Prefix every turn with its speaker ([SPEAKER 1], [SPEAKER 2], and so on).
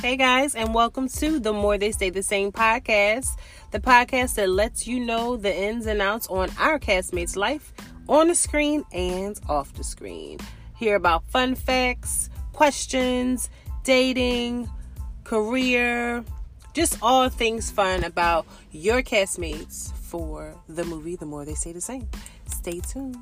[SPEAKER 1] Hey guys, and welcome to the More They Stay the Same podcast, the podcast that lets you know the ins and outs on our castmates' life on the screen and off the screen. Hear about fun facts, questions, dating, career, just all things fun about your castmates for the movie The More They Stay the Same. Stay tuned.